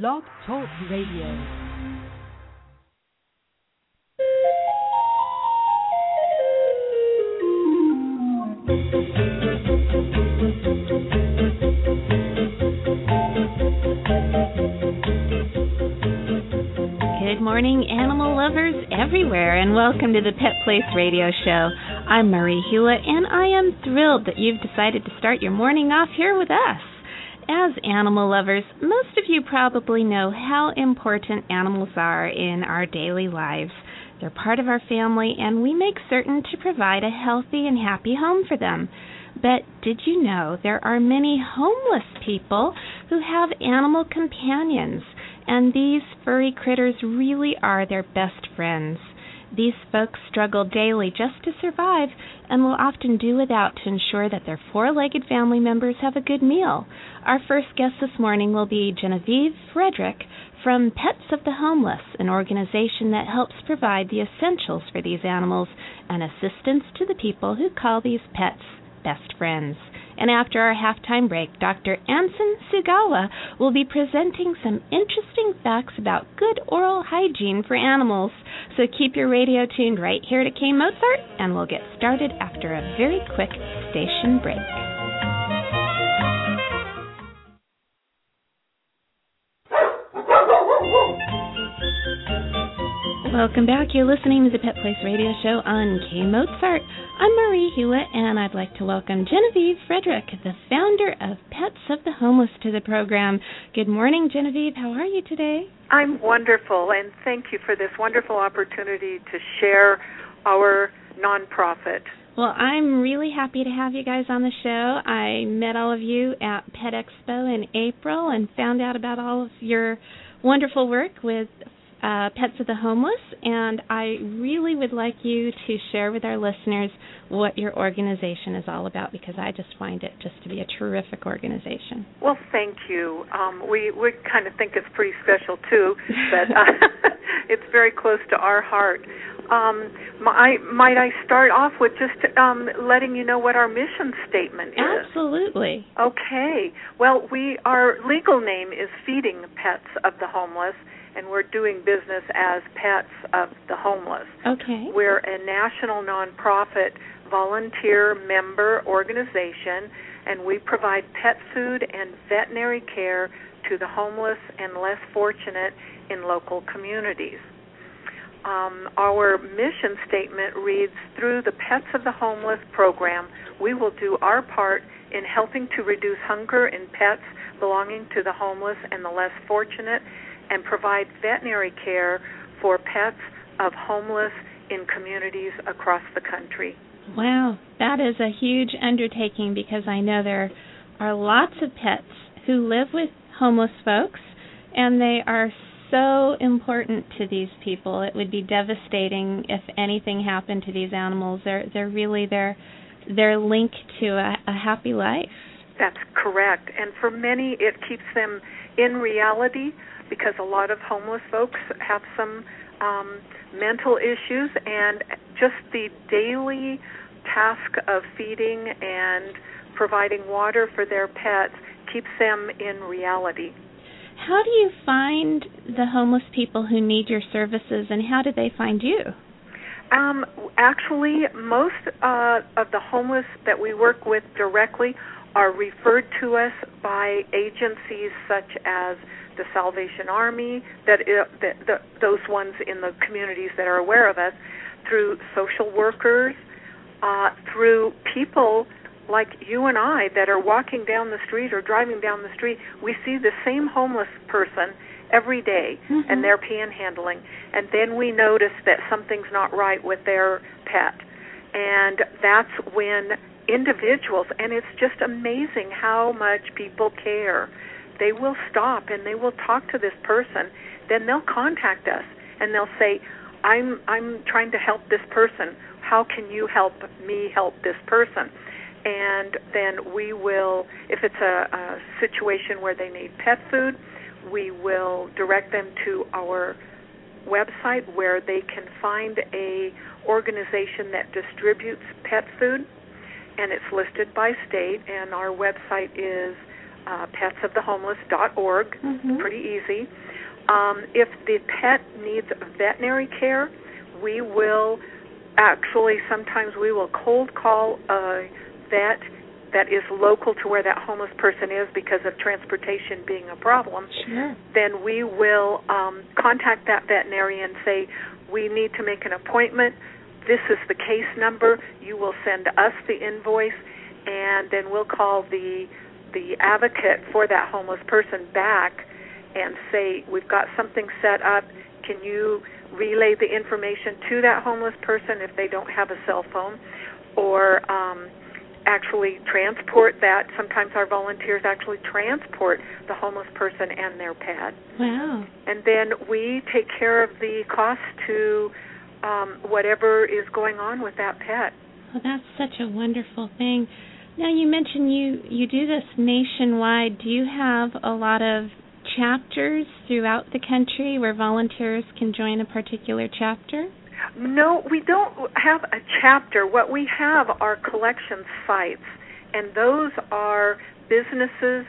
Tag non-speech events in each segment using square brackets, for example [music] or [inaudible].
Blog Talk Radio. Good morning, animal lovers everywhere, and welcome to the Pet Place Radio Show. I'm Marie Hulett, and I am thrilled that you've decided to start your morning off here with us. As animal lovers, most of you probably know how important animals are in our daily lives. They're part of our family, and we make certain to provide a healthy and happy home for them. But did you know there are many homeless people who have animal companions? and these furry critters really are their best friends. These folks struggle daily just to survive and will often do without to ensure that their four legged family members have a good meal. Our first guest this morning will be Genevieve Frederick from Pets of the Homeless, an organization that helps provide the essentials for these animals and assistance to the people who call these pets best friends. And after our halftime break, Dr. Anson Tsugawa will be presenting some interesting facts about good oral hygiene for animals. So keep your radio tuned right here to K Mozart, and we'll get started after a very quick station break. Welcome back. You're listening to the Pet Place Radio Show on K Mozart. I'm Marie Hulett, and I'd like to welcome Genevieve Frederick, the founder of Pets of the Homeless, to the program. Good morning, Genevieve. How are you today? I'm wonderful, and thank you for this wonderful opportunity to share our nonprofit. Well, I'm really happy to have you guys on the show. I met all of you at Pet Expo in April and found out about all of your wonderful work with uh, Pets of the Homeless, and I really would like you to share with our listeners what your organization is all about because I just find it just to be a terrific organization. Well, thank you. Um, we we kind of think it's pretty special too, but uh, [laughs] it's very close to our heart. Um, my, might I start off with just um, letting you know what our mission statement is? Absolutely. Okay. Well, we our legal name is Feeding Pets of the Homeless and we're doing business as Pets of the Homeless. Okay. We're a national nonprofit volunteer member organization, and we provide pet food and veterinary care to the homeless and less fortunate in local communities. Um, our mission statement reads Through the Pets of the Homeless program, we will do our part in helping to reduce hunger in pets belonging to the homeless and the less fortunate and provide veterinary care for pets of homeless in communities across the country. Wow, that is a huge undertaking because I know there are lots of pets who live with homeless folks and they are so important to these people. It would be devastating if anything happened to these animals. They're they're really their their link to a, a happy life. That's correct. And for many it keeps them in reality because a lot of homeless folks have some um, mental issues, and just the daily task of feeding and providing water for their pets keeps them in reality. How do you find the homeless people who need your services, and how do they find you? Um, actually, most uh, of the homeless that we work with directly are referred to us by agencies such as the Salvation Army, that, it, that those ones in the communities that are aware of us, through social workers, uh, through people like you and I that are walking down the street or driving down the street. We see the same homeless person every day, mm-hmm. and they're panhandling, and then we notice that something's not right with their pet, and that's when individuals and it's just amazing how much people care they will stop and they will talk to this person. Then they'll contact us and they'll say, "I'm I'm trying to help this person. How can you help me help this person?" And then we will, if it's a, a situation where they need pet food, we will direct them to our website where they can find a organization that distributes pet food and it's listed by state and our website is uh, petsofthehomeless.org. Mhm. Pretty easy. Um, if the pet needs veterinary care, we will actually sometimes we will cold call a vet that is local to where that homeless person is because of transportation being a problem. Sure. Then we will um, contact that veterinarian and say, we need to make an appointment. This is the case number. You will send us the invoice, and then we'll call the the advocate for that homeless person back and say, we've got something set up. Can you relay the information to that homeless person if they don't have a cell phone, or um, actually transport that? Sometimes our volunteers actually transport the homeless person and their pet Wow. and then we take care of the cost to um, whatever is going on with that pet. Well, that's such a wonderful thing. Now you mentioned you you do this nationwide. Do you have a lot of chapters throughout the country where volunteers can join a particular chapter? No, we don't have a chapter. What we have are collection sites, and those are businesses,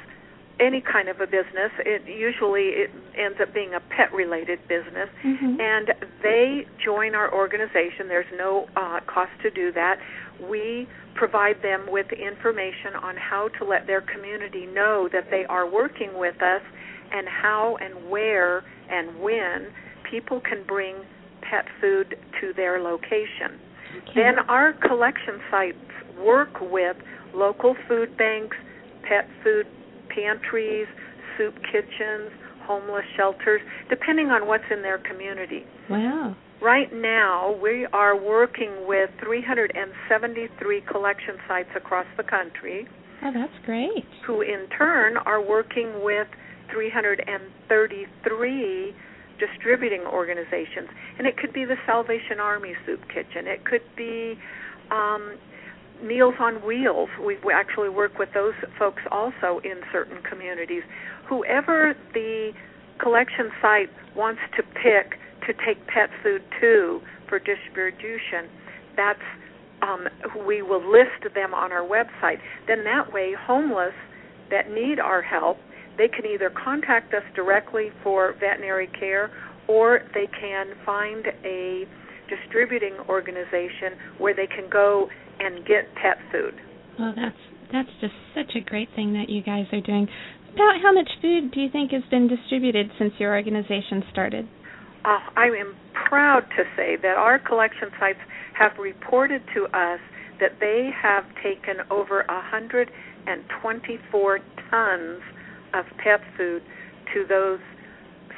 any kind of a business. It usually it ends up being a pet-related business, Mhm. and they join our organization. There's no uh, cost to do that. We provide them with information on how to let their community know that they are working with us and how and where and when people can bring pet food to their location. Okay. Then our collection sites work with local food banks, pet food pantries, soup kitchens, homeless shelters, depending on what's in their community. wow. Right now, we are working with 373 collection sites across the country, Oh, that's great. who in turn are working with 333 distributing organizations. And it could be the Salvation Army Soup Kitchen, it could be um, Meals on Wheels. We we actually work with those folks also in certain communities. Whoever the collection site wants to pick to take pet food to for distribution, that's um, we will list them on our website. Then that way, homeless that need our help, they can either contact us directly for veterinary care, or they can find a distributing organization where they can go and get pet food. Well, that's that's just such a great thing that you guys are doing. About how much food do you think has been distributed since your organization started? Uh, I am proud to say that our collection sites have reported to us that they have taken over 124 tons of pet food to those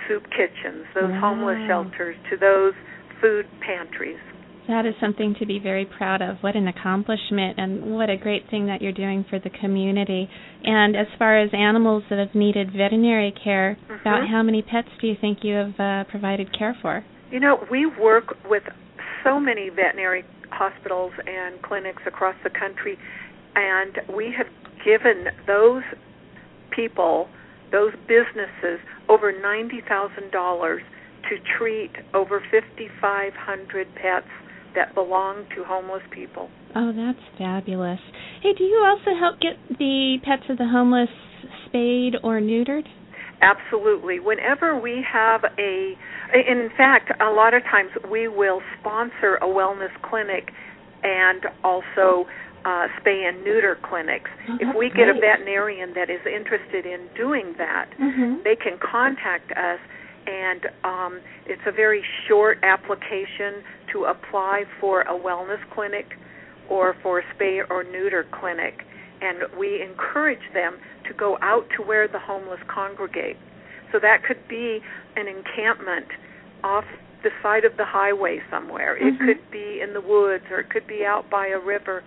soup kitchens, those homeless shelters, to those food pantries. That is something to be very proud of. What an accomplishment, and what a great thing that you're doing for the community. And as far as animals that have needed veterinary care, about Mhm. how many pets do you think you have uh, provided care for? You know, we work with so many veterinary hospitals and clinics across the country, and we have given those people, those businesses, over $90,000 to treat over 5,500 pets that belong to homeless people. Oh, that's fabulous. Hey, do you also help get the pets of the homeless spayed or neutered? Absolutely. Whenever we have a, in fact, a lot of times we will sponsor a wellness clinic and also uh, spay and neuter clinics. Oh, if we get a veterinarian that is interested in doing that, Mm-hmm. they can contact us, and um, it's a very short application to apply for a wellness clinic or for a spay or neuter clinic. And we encourage them to go out to where the homeless congregate. So that could be an encampment off the side of the highway somewhere. It Mhm. could be in the woods or it could be out by a river.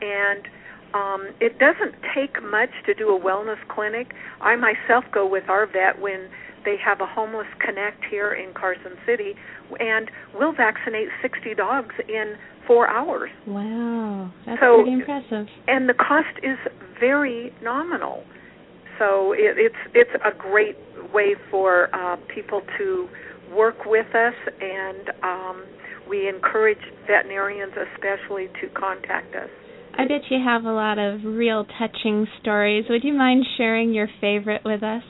And um, it doesn't take much to do a wellness clinic. I myself go with our vet when they have a homeless connect here in Carson City, and we'll vaccinate 60 dogs in four hours. Wow, that's So- pretty impressive. And the cost is very nominal. So it, it's it's a great way for uh, people to work with us, and um, we encourage veterinarians especially to contact us. I bet you have a lot of real touching stories. Would you mind sharing your favorite with us?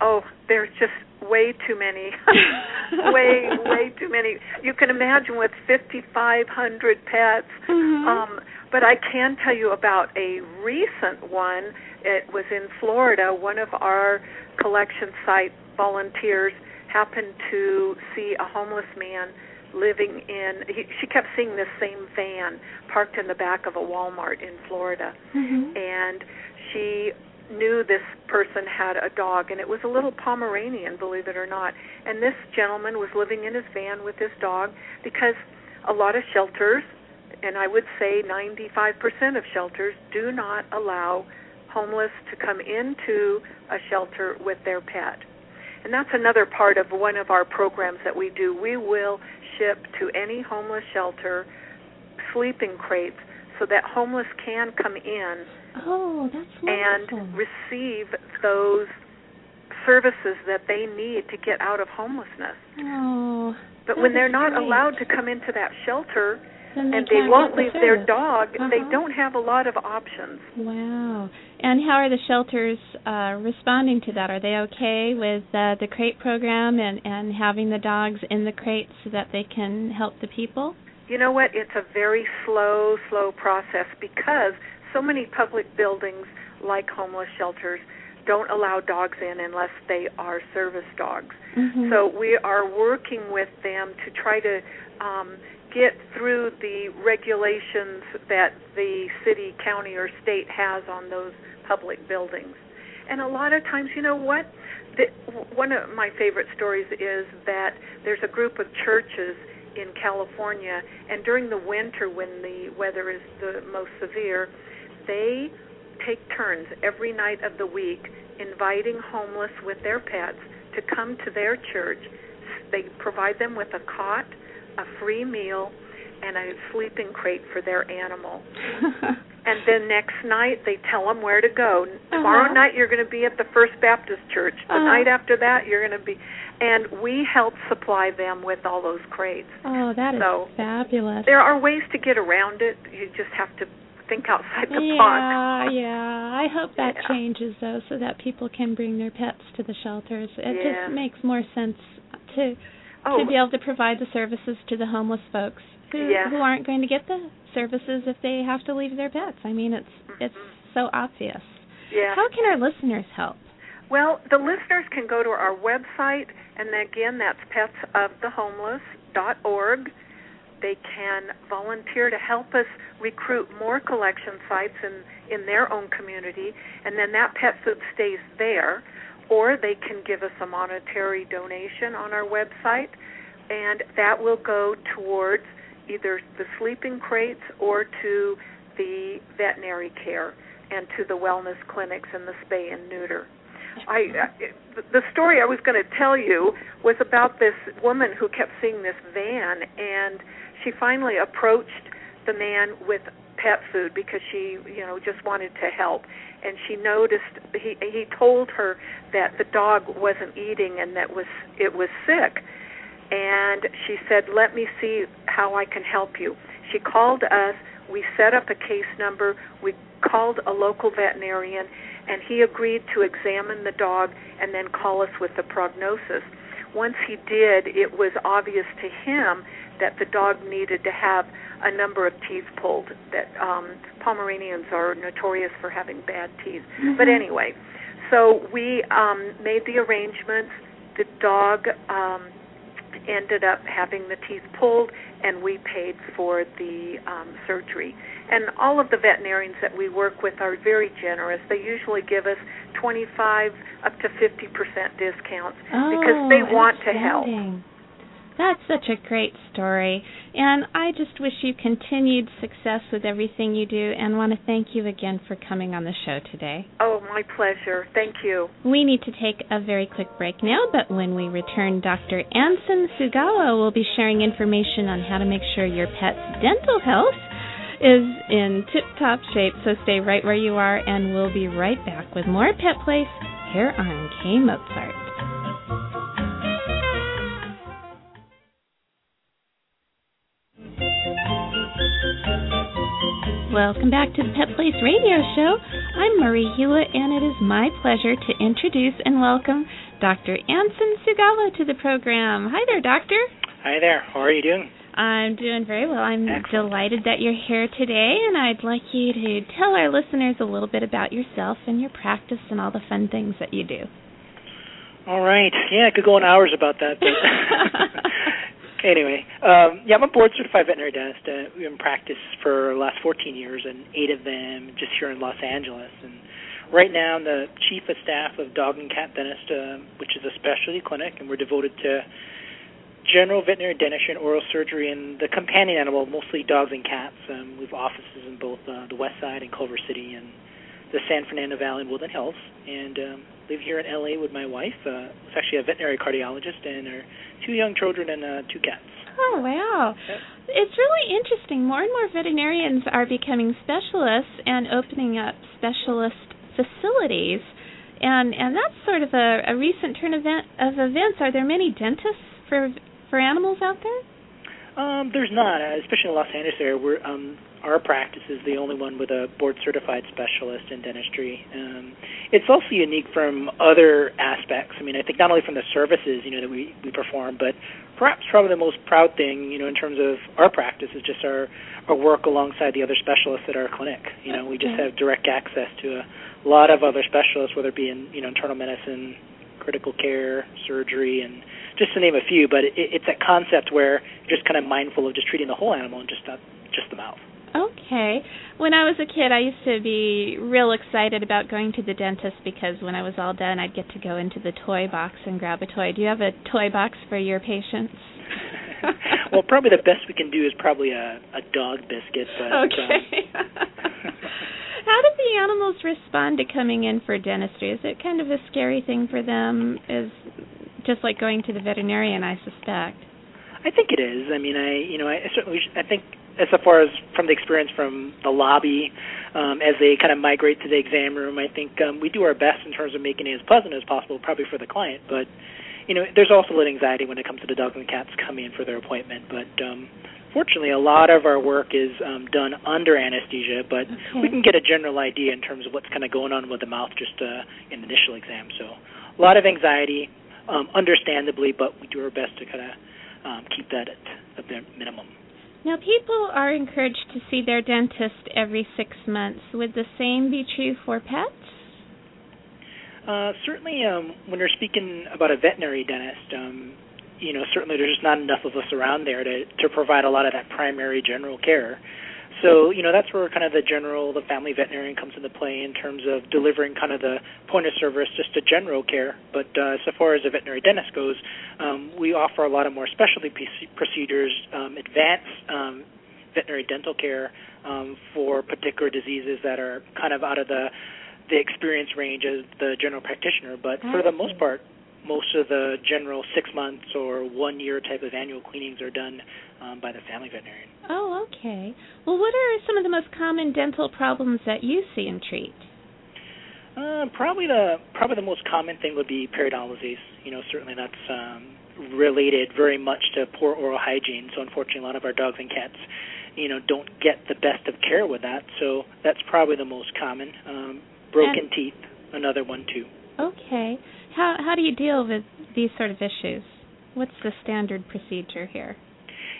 Oh, there's just way too many. [laughs] way, way too many. You can imagine with 5,500 pets. Mm-hmm. Um, but I can tell you about a recent one. It was in Florida. One of our collection site volunteers happened to see a homeless man living in he, she kept seeing this same van parked in the back of a Walmart in Florida Mm-hmm. and she knew this person had a dog and it was a little Pomeranian believe it or not and this gentleman was living in his van with his dog because a lot of shelters and I would say 95% of shelters do not allow homeless to come into a shelter with their pet. And that's another part of one of our programs that we do. We will ship to any homeless shelter sleeping crates so that homeless can come in Oh, that's and receive those services that they need to get out of homelessness. oh, But when they're not great. allowed to come into that shelter then they and they won't the leave their dog, they Uh-huh. don't have a lot of options. Wow. And how are the shelters uh, responding to that? Are they okay with uh, the crate program and, and having the dogs in the crates so that they can help the people? You know what? It's a very slow, slow process because so many public buildings, like homeless shelters, don't allow dogs in unless they are service dogs. Mm-hmm. So we are working with them to try to um, get through the regulations that the city, county, or state has on those public buildings. And a lot of times, you know what? The, one of my favorite stories is that there's a group of churches in California, and during the winter when the weather is the most severe, they take turns every night of the week inviting homeless with their pets to come to their church. They provide them with a cot, a free meal, and a sleeping crate for their animal. [laughs] And then next night they tell them where to go. Tomorrow Uh-huh. night you're going to be at the First Baptist Church. The Uh-huh. night after that you're going to be and we help supply them with all those crates. oh, that is So, fabulous. There are ways to get around it. You just have to think outside the yeah, box. yeah. I hope that Yeah. changes though, so that people can bring their pets to the shelters. It Yeah. just makes more sense to Oh, to be able to provide the services to the homeless folks who Yeah. who aren't going to get the services if they have to leave their pets. I mean, it's mm-hmm. it's so obvious. yeah. How can our listeners help? Well, the listeners can go to our website, and again, that's petsofthehomeless.org. They can volunteer to help us recruit more collection sites in, in their own community, and then that pet food stays there. Or they can give us a monetary donation on our website, and that will go towards either the sleeping crates or to the veterinary care and to the wellness clinics and the spay and neuter. I uh, the story I was going to tell you was about this woman who kept seeing this van and she finally approached the man with pet food because she, you know, just wanted to help and she noticed he he told her that the dog wasn't eating and that was it was sick and she said, "Let me see how I can help you." She called us. We set up a case number. We called a local veterinarian, and he agreed to examine the dog and then call us with the prognosis. Once he did, it was obvious to him that the dog needed to have a number of teeth pulled. That um, Pomeranians are notorious for having bad teeth. But Mhm. anyway, so we um, made the arrangements. The dog um, ended up having the teeth pulled, and we paid for the um, surgery. And all of the veterinarians that we work with are very generous. They usually give us 25 up to 50% discounts because Oh, they want to help. That's such a great story. And I just wish you continued success with everything you do and want to thank you again for coming on the show today. Oh, my pleasure. Thank you. We need to take a very quick break now, but when we return, Dr. Anson Tsugawa will be sharing information on how to make sure your pet's dental health is in tip top shape. So stay right where you are, and we'll be right back with more Pet Place here on K Mozart. Welcome back to the Pet Place Radio Show. I'm Marie Hulett, and it is my pleasure to introduce and welcome Dr. Anson Tsugawa to the program. Hi there, Doctor. Hi there. How are you doing? I'm doing very well. I'm Excellent. delighted that you're here today, and I'd like you to tell our listeners a little bit about yourself and your practice and all the fun things that you do. All right. Yeah, I could go on hours about that. But [laughs] anyway, um, yeah, I'm a board certified veterinary dentist. Uh, we've been in practice for the last 14 years, and eight of them just here in Los Angeles. And right now, I'm the chief of staff of Dog and Cat Dentist, uh, which is a specialty clinic, and we're devoted to general veterinary dentistry and oral surgery and the companion animal, mostly dogs and cats. Um, we have offices in both uh, the West Side and Culver City and the San Fernando Valley and Woodland Hills, and um, live here in LA with my wife. Uh, who's actually a veterinary cardiologist, and our two young children and uh, two cats. Oh, wow. It's really interesting. More and more veterinarians are becoming specialists and opening up specialist facilities. And and that's sort of a, a recent turn event of events. Are there many dentists for for animals out there? Um, there's not, uh, especially in the Los Angeles area. We're um, our practice is the only one with a board certified specialist in dentistry. Um, it's also unique from other aspects. I mean, I think not only from the services you know that we we perform, but perhaps probably the most proud thing you know in terms of our practice is just our our work alongside the other specialists at our clinic. You know, we just have direct access to a lot of other specialists, whether it be in you know internal medicine, critical care, surgery, and just to name a few. But it, it's that concept where you're just kind of mindful of just treating the whole animal and just not just the mouth. Okay. When I was a kid, I used to be real excited about going to the dentist because when I was all done, I'd get to go into the toy box and grab a toy. Do you have a toy box for your patients? [laughs] well, probably the best we can do is probably a a dog biscuit. But, um, okay. [laughs] How do the animals respond to coming in for dentistry? Is it kind of a scary thing for them? Is just like going to the veterinarian, I suspect. I think it is. I mean, I you know, I certainly I think as far as from the experience from the lobby, um, as they kind of migrate to the exam room, I think um, we do our best in terms of making it as pleasant as possible, probably for the client. But you know, there's also a little anxiety when it comes to the dogs and cats coming in for their appointment. But um, fortunately, a lot of our work is um, done under anesthesia, but Okay. we can get a general idea in terms of what's kind of going on with the mouth just uh, in the initial exam. So a lot of anxiety, um, understandably, but we do our best to kind of um, keep that at a minimum. Now, people are encouraged to see their dentist every six months. Would the same be true for pets? Uh, certainly, um, when you're speaking about a veterinary dentist, um, you know, certainly there's just not enough of us around there to to provide a lot of that primary general care. So, you know, that's where kind of the general, the family veterinarian comes into play in terms of delivering kind of the point of service, just to general care. But uh, so far as a veterinary dentist goes, um, we offer a lot of more specialty proce- procedures, um, advanced um, veterinary dental care um, for particular diseases that are kind of out of the the experience range of the general practitioner. But for the most part, most of the general six months or one year type of annual cleanings are done um, by the family veterinarian. Oh, okay. Well, what are some of the most common dental problems that you see and treat? Uh, probably the probably the most common thing would be periodontal disease. You know, certainly that's um, related very much to poor oral hygiene. So unfortunately, a lot of our dogs and cats, you know, don't get the best of care with that. So that's probably the most common. Um, broken And- teeth, another one too. Okay. How how do you deal with these sort of issues? What's the standard procedure here?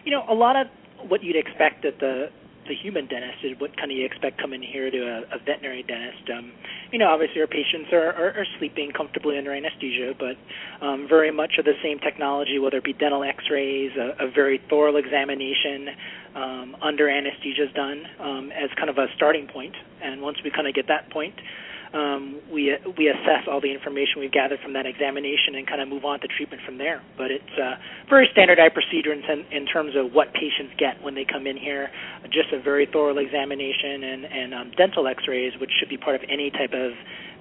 You know, a lot of what you'd expect at the the human dentist is what kind of you expect coming here to a, a veterinary dentist. Um, you know, obviously our patients are, are, are sleeping comfortably under anesthesia, but um, very much of the same technology, whether it be dental X-rays, a, a very thorough examination um, under anesthesia is done um, as kind of a starting point. And once we kind of get that point, um, we we assess all the information we've gathered from that examination and kind of move on to treatment from there. But it's a very standardized procedure in, in terms of what patients get when they come in here. Just a very thorough examination and and um, dental X-rays, which should be part of any type of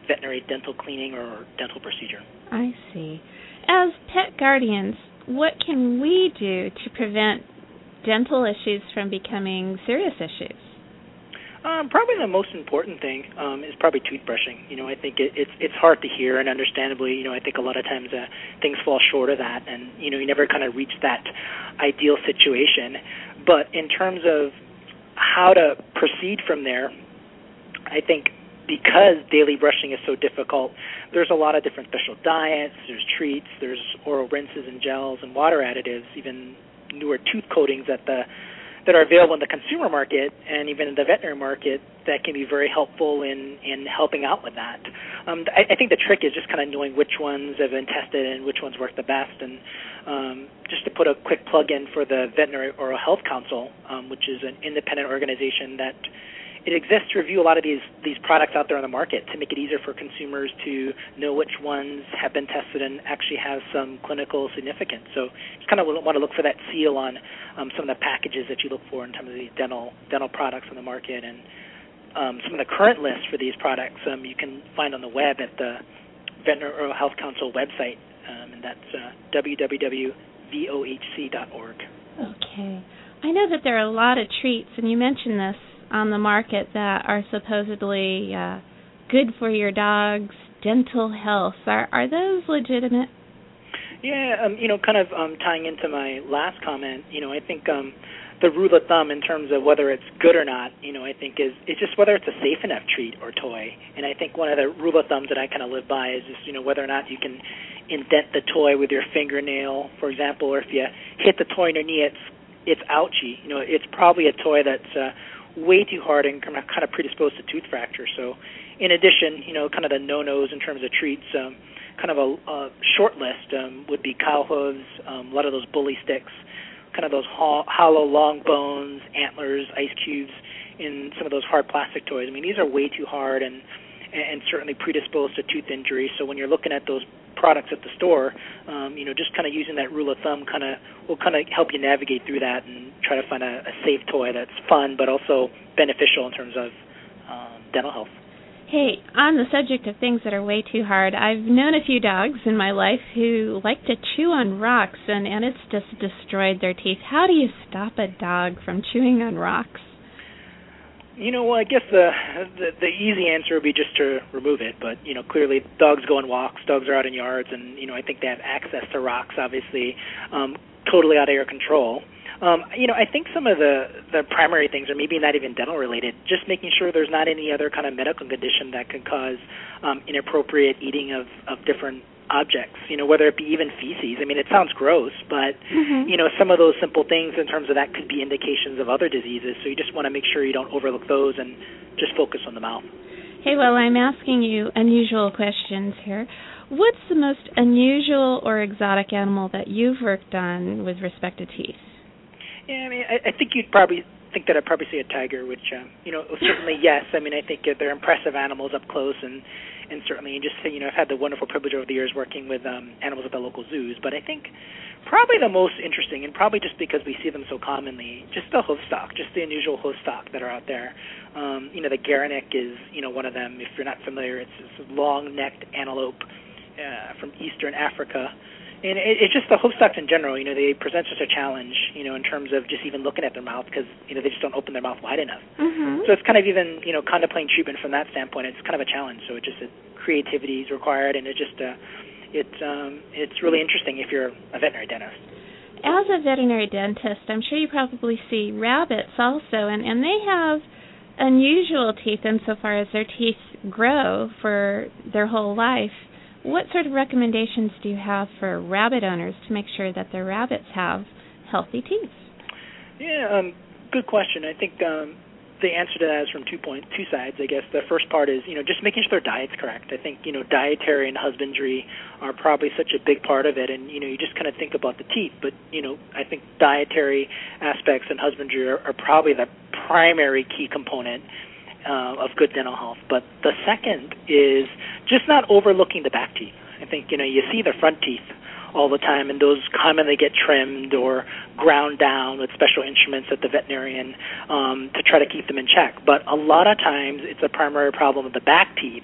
veterinary dental cleaning or dental procedure. I see. As pet guardians, what can we do to prevent dental issues from becoming serious issues? Um, probably the most important thing um, is probably toothbrushing. You know, I think it, it's it's hard to hear, and understandably, you know, I think a lot of times uh, things fall short of that, and you know, you never kind of reach that ideal situation. But in terms of how to proceed from there, I think because daily brushing is so difficult, there's a lot of different special diets, there's treats, there's oral rinses and gels and water additives, even newer tooth coatings at the that are available in the consumer market and even in the veterinary market that can be very helpful in in helping out with that. Um, I, I think the trick is just kind of knowing which ones have been tested and which ones work the best. And um, just to put a quick plug in for the Veterinary Oral Health Council, um, which is an independent organization that it exists to review a lot of these these products out there on the market to make it easier for consumers to know which ones have been tested and actually have some clinical significance. So just kind of want to look for that seal on um, some of the packages that you look for in terms of these dental dental products on the market and um, some of the current lists for these products um, you can find on the web at the Veterinary Health Council website, um, and that's uh, www.vohc.org. Okay. I know that there are a lot of treats, and you mentioned this on the market that are supposedly uh, good for your dog's dental health. Are are those legitimate? Yeah, um, you know, kind of um, tying into my last comment, you know, I think um, the rule of thumb in terms of whether it's good or not, you know, I think is it's just whether it's a safe enough treat or toy. And I think one of the rule of thumbs that I kind of live by is just you know whether or not you can indent the toy with your fingernail, for example, or if you hit the toy in your knee, it's it's ouchy. You know, it's probably a toy that's uh, way too hard and kind of predisposed to tooth fracture. So, in addition, you know, kind of the no-nos in terms of treats, um, kind of a, a short list um, would be cow hooves, um, a lot of those bully sticks, kind of those ho- hollow long bones, antlers, ice cubes in some of those hard plastic toys. I mean, these are way too hard and and certainly predisposed to tooth injury. So when you're looking at those products at the store, um, you know, just kind of using that rule of thumb kind of will kind of help you navigate through that and try to find a, a safe toy that's fun but also beneficial in terms of um, dental health. Hey, on the subject of things that are way too hard, I've known a few dogs in my life who like to chew on rocks and and it's just destroyed their teeth. How do you stop a dog from chewing on rocks? You know, well, I guess the, the the easy answer would be just to remove it. But you know, clearly dogs go on walks, dogs are out in yards, and you know, I think they have access to rocks. Obviously, um, totally out of your control. Um, you know, I think some of the the primary things are maybe not even dental related. Just making sure there's not any other kind of medical condition that could cause um, inappropriate eating of of different objects, you know, whether it be even feces. I mean, it sounds gross, but mm-hmm. you know, some of those simple things in terms of that could be indications of other diseases. So you just want to make sure you don't overlook those and just focus on the mouth. Hey, well, I'm asking you unusual questions here. What's the most unusual or exotic animal that you've worked on with respect to teeth? Yeah, I mean, I, I think you'd probably think that I'd probably say a tiger, which, um, you know, certainly yes. I mean, I think they're impressive animals up close, and and certainly and just you know I've had the wonderful privilege over the years working with um, animals at the local zoos. But I think probably the most interesting, and probably just because we see them so commonly, just the hoof stock, just the unusual hoof stock that are out there. Um, you know, the Gerenuk is you know one of them. If you're not familiar, it's this long-necked antelope uh, from eastern Africa and it, it's just the hoof stocks in general. You know, they present such a challenge. You know, in terms of just even looking at their mouth because you know they just don't open their mouth wide enough. Mm-hmm. So it's kind of even you know contemplating treatment from that standpoint. It's kind of a challenge. So it just it, creativity is required, and it just uh, it's um, it's really interesting if you're a veterinary dentist. As a veterinary dentist, I'm sure you probably see rabbits also, and and they have unusual teeth insofar as their teeth grow for their whole life what sort of recommendations do you have for rabbit owners to make sure that their rabbits have healthy teeth? Yeah, um, good question. I think um, the answer to that is from two point two sides. I guess the first part is you know just making sure their diet's correct. I think you know dietary and husbandry are probably such a big part of it, and you know you just kind of think about the teeth, but you know I think dietary aspects and husbandry are, are probably the primary key component uh, of good dental health. But the second is just not overlooking the back teeth. I think you know you see the front teeth all the time, and those commonly get trimmed or ground down with special instruments at the veterinarian um, to try to keep them in check. But a lot of times, it's a primary problem of the back teeth.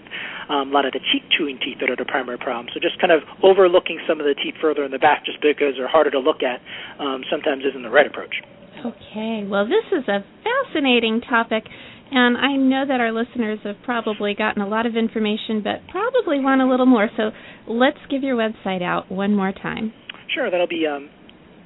Um, a lot of the cheek chewing teeth that are the primary problem. So just kind of overlooking some of the teeth further in the back just because they're harder to look at um, sometimes isn't the right approach. Okay, well, this is a fascinating topic. And I know that our listeners have probably gotten a lot of information, but probably want a little more. So let's give your website out one more time. Sure, that'll be um,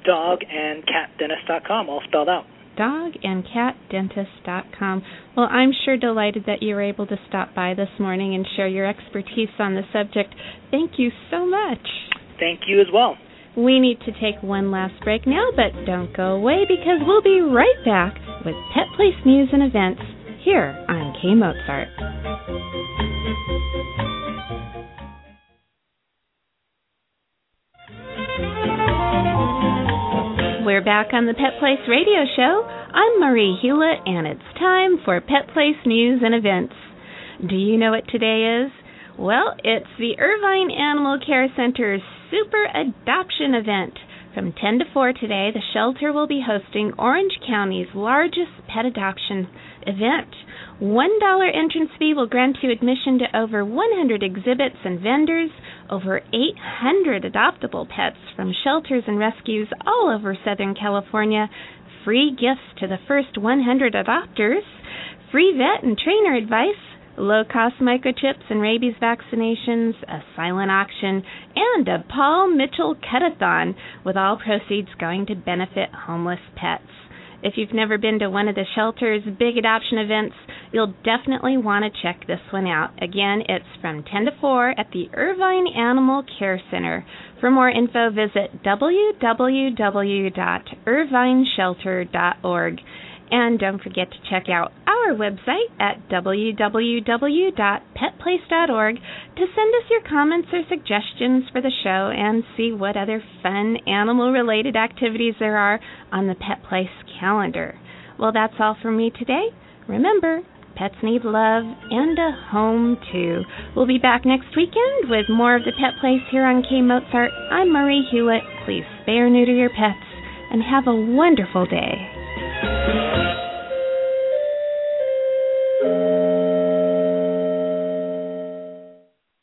dogandcatdentist.com, all spelled out. dogandcatdentist.com. Well, I'm sure delighted that you were able to stop by this morning and share your expertise on the subject. Thank you so much. Thank you as well. We need to take one last break now, but don't go away because we'll be right back with Pet Place news and events here on K Mozart. We're back on the Pet Place radio show. I'm Marie Hulett, and it's time for Pet Place news and events. Do you know what today is? Well, it's the Irvine Animal Care Center's Super Adoption Event. From 10 to 4 today, the shelter will be hosting Orange County's largest pet adoption event. $1 entrance fee will grant you admission to over 100 exhibits and vendors, over 800 adoptable pets from shelters and rescues all over Southern California, free gifts to the first 100 adopters, free vet and trainer advice, low cost microchips and rabies vaccinations, a silent auction, and a Paul Mitchell Cutathon, with all proceeds going to benefit homeless pets. If you've never been to one of the shelter's big adoption events, you'll definitely want to check this one out. Again, it's from 10 to 4 at the Irvine Animal Care Center. For more info, visit www.irvineshelter.org. And don't forget to check out our website at www.petplace.org to send us your comments or suggestions for the show and see what other fun animal related activities there are on the Pet Place calendar. Well, that's all for me today. Remember, pets need love and a home too. We'll be back next weekend with more of the Pet Place here on K Mozart. I'm Marie Hulett. Please spay or neuter your pets and have a wonderful day.